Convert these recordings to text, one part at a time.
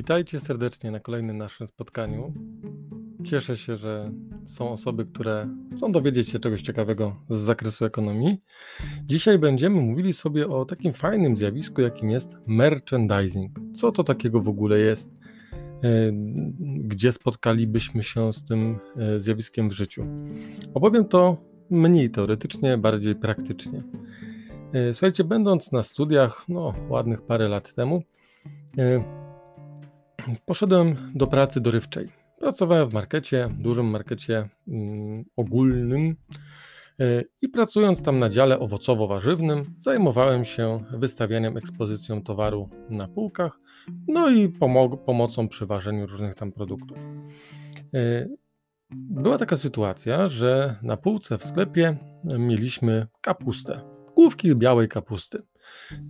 Witajcie serdecznie na kolejnym naszym spotkaniu. Cieszę się, że są osoby, które chcą dowiedzieć się czegoś ciekawego z zakresu ekonomii. Dzisiaj będziemy mówili sobie o takim fajnym zjawisku, jakim jest merchandising. Co to takiego w ogóle jest? E, gdzie spotkalibyśmy się z tym e, zjawiskiem w życiu? Opowiem to mniej teoretycznie, bardziej praktycznie. E, słuchajcie, będąc na studiach, no ładnych parę lat temu, Poszedłem do pracy dorywczej. Pracowałem w markecie, dużym markecie mm, ogólnym e, i pracując tam na dziale owocowo-warzywnym, zajmowałem się wystawianiem, ekspozycją towaru na półkach, no i pomocą przy ważeniu różnych tam produktów. E, była taka sytuacja, że na półce w sklepie mieliśmy kapustę, główki białej kapusty.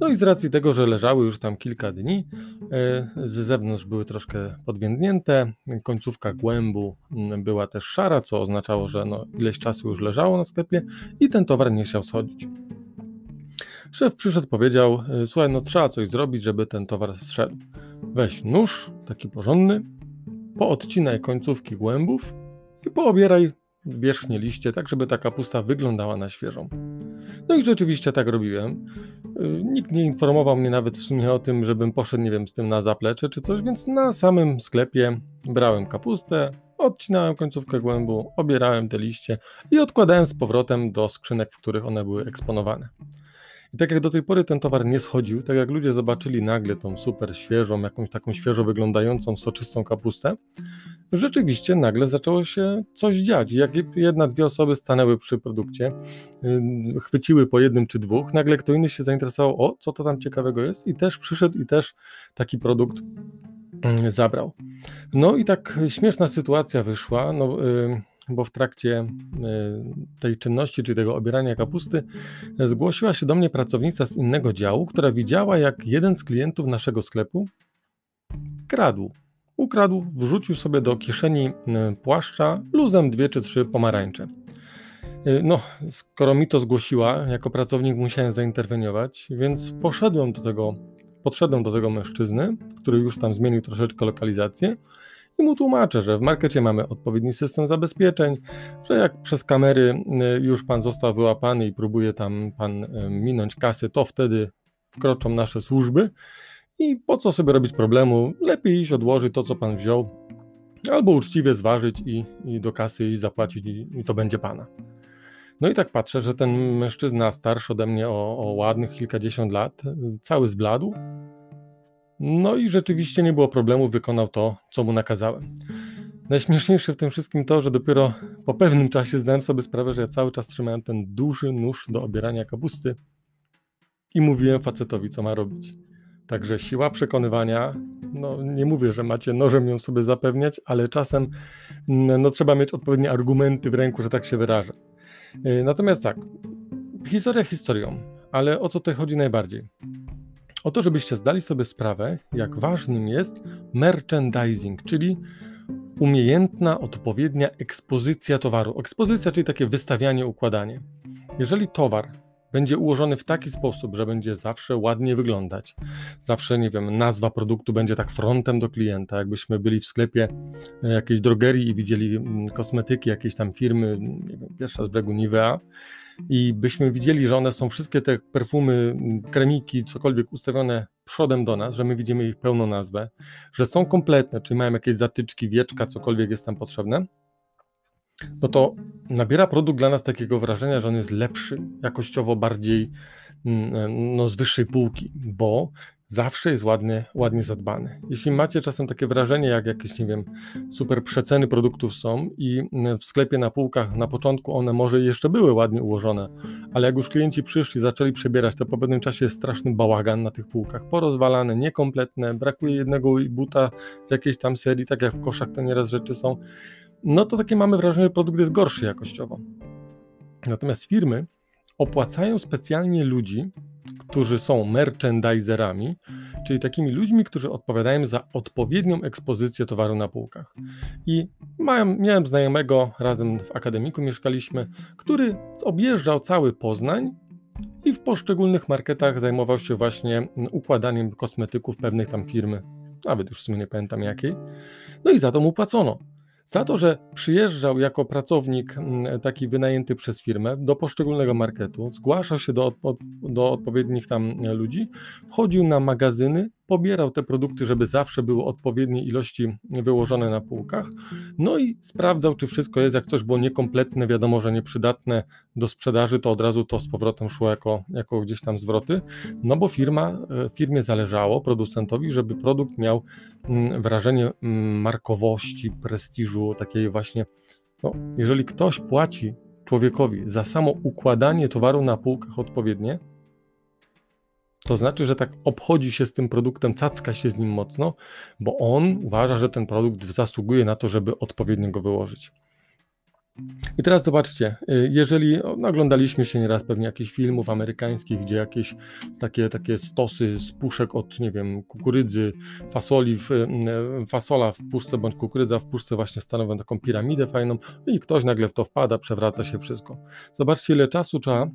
No i z racji tego, że leżały już tam kilka dni, e, z zewnątrz były troszkę podwiędnięte, końcówka głębu mm, była też szara, co oznaczało, że no ileś czasu już leżało na sklepie i ten towar nie chciał schodzić. Szef przyszedł, powiedział: e, Słuchaj, no trzeba coś zrobić, żeby ten towar zszedł. Weź nóż, taki porządny, poodcinaj końcówki głębów i poobieraj wierzchnie liście, tak żeby ta kapusta wyglądała na świeżą. No i rzeczywiście tak robiłem. Y, nikt nie informował mnie nawet w sumie o tym, żebym poszedł, nie wiem, z tym na zaplecze czy coś, więc na samym sklepie brałem kapustę, odcinałem końcówkę głębu, obierałem te liście i odkładałem z powrotem do skrzynek, w których one były eksponowane. I tak jak do tej pory ten towar nie schodził, tak jak ludzie zobaczyli nagle tą super świeżą, jakąś taką świeżo wyglądającą, soczystą kapustę, rzeczywiście nagle zaczęło się coś dziać. Jak jedna, dwie osoby stanęły przy produkcie, chwyciły po jednym czy dwóch, nagle kto inny się zainteresował, o, co to tam ciekawego jest i też przyszedł i też taki produkt zabrał. No i tak śmieszna sytuacja wyszła, no, bo w trakcie tej czynności, czy tego obierania kapusty, zgłosiła się do mnie pracownica z innego działu, która widziała, jak jeden z klientów naszego sklepu kradł ukradł, wrzucił sobie do kieszeni e, płaszcza luzem dwie czy trzy pomarańcze. E, no, skoro mi to zgłosiła, jako pracownik musiałem zainterweniować, więc poszedłem do tego, podszedłem do tego mężczyzny, który już tam zmienił troszeczkę lokalizację i mu tłumaczę, że w markecie mamy odpowiedni system zabezpieczeń, że jak przez kamery e, już pan został wyłapany i próbuje tam pan minąć kasy, to wtedy wkroczą nasze służby i po co sobie robić problemu? Lepiej iść odłożyć to, co pan wziął, albo uczciwie zważyć i, i do kasy i zapłacić, i, i, to będzie pana. No i tak patrzę, że ten mężczyzna starszy ode mnie o, o ładnych kilkadziesiąt lat, cały zbladł. No i rzeczywiście nie było problemu, wykonał to, co mu nakazałem. Najśmieszniejsze w tym wszystkim to, że dopiero po pewnym czasie zdałem sobie sprawę, że ja cały czas trzymałem ten duży nóż do obierania kapusty i mówiłem facetowi, co ma robić. Także siła przekonywania, no nie mówię, że macie nożem ją sobie zapewniać, ale czasem no, trzeba mieć odpowiednie argumenty w ręku, że tak się wyrażę. Y, natomiast tak, historia historią, ale o co tutaj chodzi najbardziej? O to, żebyście zdali sobie sprawę, jak ważnym jest merchandising, czyli umiejętna, odpowiednia ekspozycja towaru. Ekspozycja, czyli takie wystawianie, układanie. Jeżeli towar będzie ułożony w taki sposób, że będzie zawsze ładnie wyglądać. Zawsze, nie wiem, nazwa produktu będzie tak frontem do klienta. Jakbyśmy byli w sklepie e, jakiejś drogerii i widzieli mm, kosmetyki jakiejś tam firmy, nie wiem, pierwsza z brzegu Nivea, i byśmy widzieli, że one są wszystkie te perfumy, kremiki, cokolwiek ustawione przodem do nas, że my widzimy ich pełną nazwę, że są kompletne, czyli mają jakieś zatyczki, wieczka, cokolwiek jest tam potrzebne, no to nabiera produkt dla nas takiego wrażenia, że on jest lepszy, jakościowo bardziej mm, no, z wyższej półki, bo zawsze jest ładnie, ładnie zadbany. Jeśli macie czasem takie wrażenie, jak jakieś, nie wiem, super przeceny produktów są i mm, w sklepie na półkach na początku one może jeszcze były ładnie ułożone, ale jak już klienci przyszli, zaczęli przebierać, to po pewnym czasie jest straszny bałagan na tych półkach, porozwalane, niekompletne, brakuje jednego buta z jakiejś tam serii, tak jak w koszach to nieraz rzeczy są no to takie mamy wrażenie, że produkt jest gorszy jakościowo. Natomiast firmy opłacają specjalnie ludzi, którzy są merchandiserami, czyli takimi ludźmi, którzy odpowiadają za odpowiednią ekspozycję towaru na półkach. I miałem, miałem znajomego, razem w akademiku mieszkaliśmy, który objeżdżał cały Poznań i w poszczególnych marketach zajmował się właśnie układaniem kosmetyków pewnej tam firmy nawet już w sumie nie pamiętam jakiej. No i za to mu płacono. Za to, że przyjeżdżał jako pracownik mm, taki wynajęty przez firmę do poszczególnego marketu, zgłaszał się do, do odpowiednich tam ludzi, wchodził na magazyny, pobierał te produkty, żeby zawsze były odpowiedniej ilości wyłożone na półkach, no i sprawdzał, czy wszystko jest, jak coś było niekompletne, wiadomo, że nieprzydatne do sprzedaży, to od razu to z powrotem szło jako, jako gdzieś tam zwroty, no bo firma, e, firmie zależało, producentowi, żeby produkt miał mm, wrażenie mm, markowości, prestiżu, takiej właśnie, no, jeżeli ktoś płaci człowiekowi za samo układanie towaru na półkach odpowiednie, to znaczy, że tak obchodzi się z tym produktem, cacka się z nim mocno, bo on uważa, że ten produkt zasługuje na to, żeby odpowiednio go wyłożyć. I teraz zobaczcie, y, jeżeli oglądaliśmy się nieraz pewnie jakichś filmów amerykańskich, gdzie jakieś takie, takie stosy z puszek od, nie wiem, kukurydzy, fasoli, w, y, fasola w puszce bądź kukurydza w puszce właśnie stanowią taką piramidę fajną i ktoś nagle w to wpada, przewraca się wszystko. Zobaczcie, ile czasu trzeba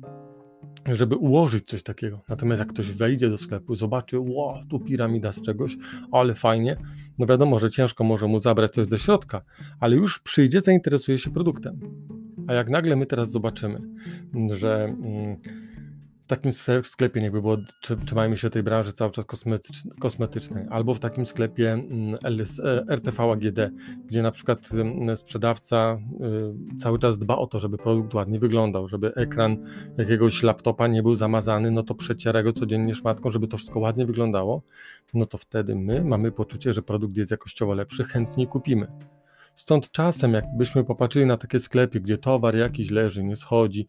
żeby ułożyć coś takiego. Natomiast jak ktoś wejdzie do sklepu, zobaczy, wow, tu piramida z czegoś, ale fajnie, no wiadomo, że ciężko może mu zabrać coś ze środka, ale już przyjdzie, zainteresuje się produktem. A jak nagle my teraz zobaczymy, że mm, takim sklepie, jakby było, trzymajmy się tej branży cały czas kosmetycznej, albo w takim sklepie mm, e, RTV AGD, gdzie na przykład mm, sprzedawca y, cały czas dba o to, żeby produkt ładnie wyglądał, żeby ekran jakiegoś laptopa nie był zamazany, no to przeciera go codziennie szmatką, żeby to wszystko ładnie wyglądało, no to wtedy my mamy poczucie, że produkt jest jakościowo lepszy, chętniej kupimy. Stąd czasem, jakbyśmy popatrzyli na takie sklepy, gdzie towar jakiś leży, nie schodzi,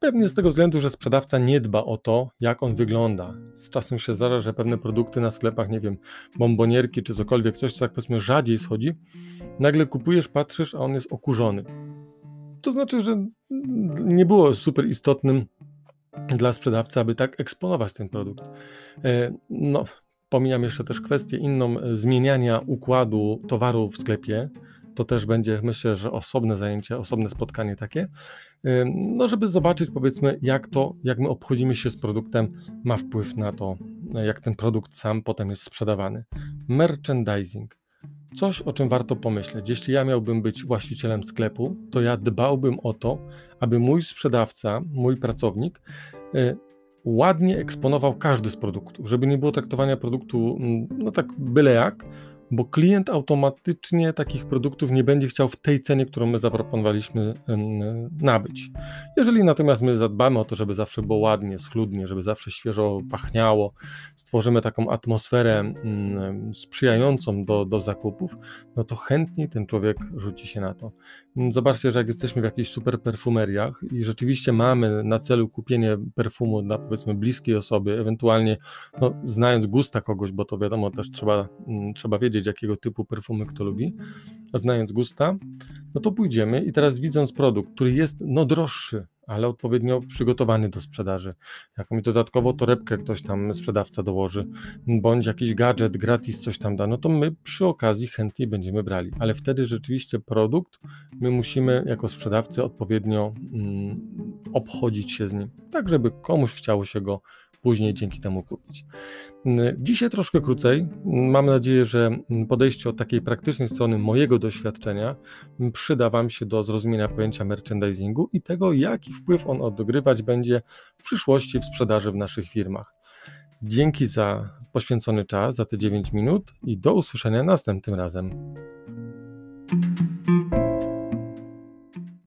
Pewnie z tego względu, że sprzedawca nie dba o to, jak on wygląda. Z czasem się zdarza, że pewne produkty na sklepach, nie wiem, bombonierki czy cokolwiek, coś, co tak powiedzmy rzadziej schodzi, nagle kupujesz, patrzysz, a on jest okurzony. To znaczy, że nie było super istotnym dla sprzedawcy, aby tak eksponować ten produkt. E, no, pomijam jeszcze też kwestię inną e, zmieniania układu towaru w sklepie. To też będzie, myślę, że osobne zajęcie, osobne spotkanie takie no żeby zobaczyć powiedzmy jak to, jak my obchodzimy się z produktem ma wpływ na to, jak ten produkt sam potem jest sprzedawany. Merchandising. Coś, o czym warto pomyśleć. Jeśli ja miałbym być właścicielem sklepu, to ja dbałbym o to, aby mój sprzedawca, mój pracownik y, ładnie eksponował każdy z produktów, żeby nie było traktowania produktu mm, no tak byle jak, bo klient automatycznie takich produktów nie będzie chciał w tej cenie, którą my zaproponowaliśmy, nabyć. Jeżeli natomiast my zadbamy o to, żeby zawsze było ładnie, schludnie, żeby zawsze świeżo pachniało, stworzymy taką atmosferę sprzyjającą do, do zakupów, no to chętniej ten człowiek rzuci się na to. Zobaczcie, że jak jesteśmy w jakichś super perfumeriach i rzeczywiście mamy na celu kupienie perfumu dla powiedzmy bliskiej osoby, ewentualnie no, znając gusta kogoś, bo to wiadomo też trzeba, trzeba wiedzieć, jakiego typu perfumy kto lubi, a znając gusta, no to pójdziemy i teraz widząc produkt, który jest no droższy, ale odpowiednio przygotowany do sprzedaży. Jakąś dodatkowo torebkę ktoś tam sprzedawca dołoży, bądź jakiś gadżet gratis coś tam da, no to my przy okazji chętniej będziemy brali. Ale wtedy rzeczywiście produkt my musimy jako sprzedawcy odpowiednio mm, obchodzić się z nim, tak żeby komuś chciało się go później dzięki temu kupić. Dzisiaj troszkę krócej. Mam nadzieję, że podejście od takiej praktycznej strony mojego doświadczenia przyda Wam się do zrozumienia pojęcia merchandisingu i tego, jaki wpływ on odgrywać będzie w przyszłości w sprzedaży w naszych firmach. Dzięki za poświęcony czas, za te 9 minut i do usłyszenia następnym razem.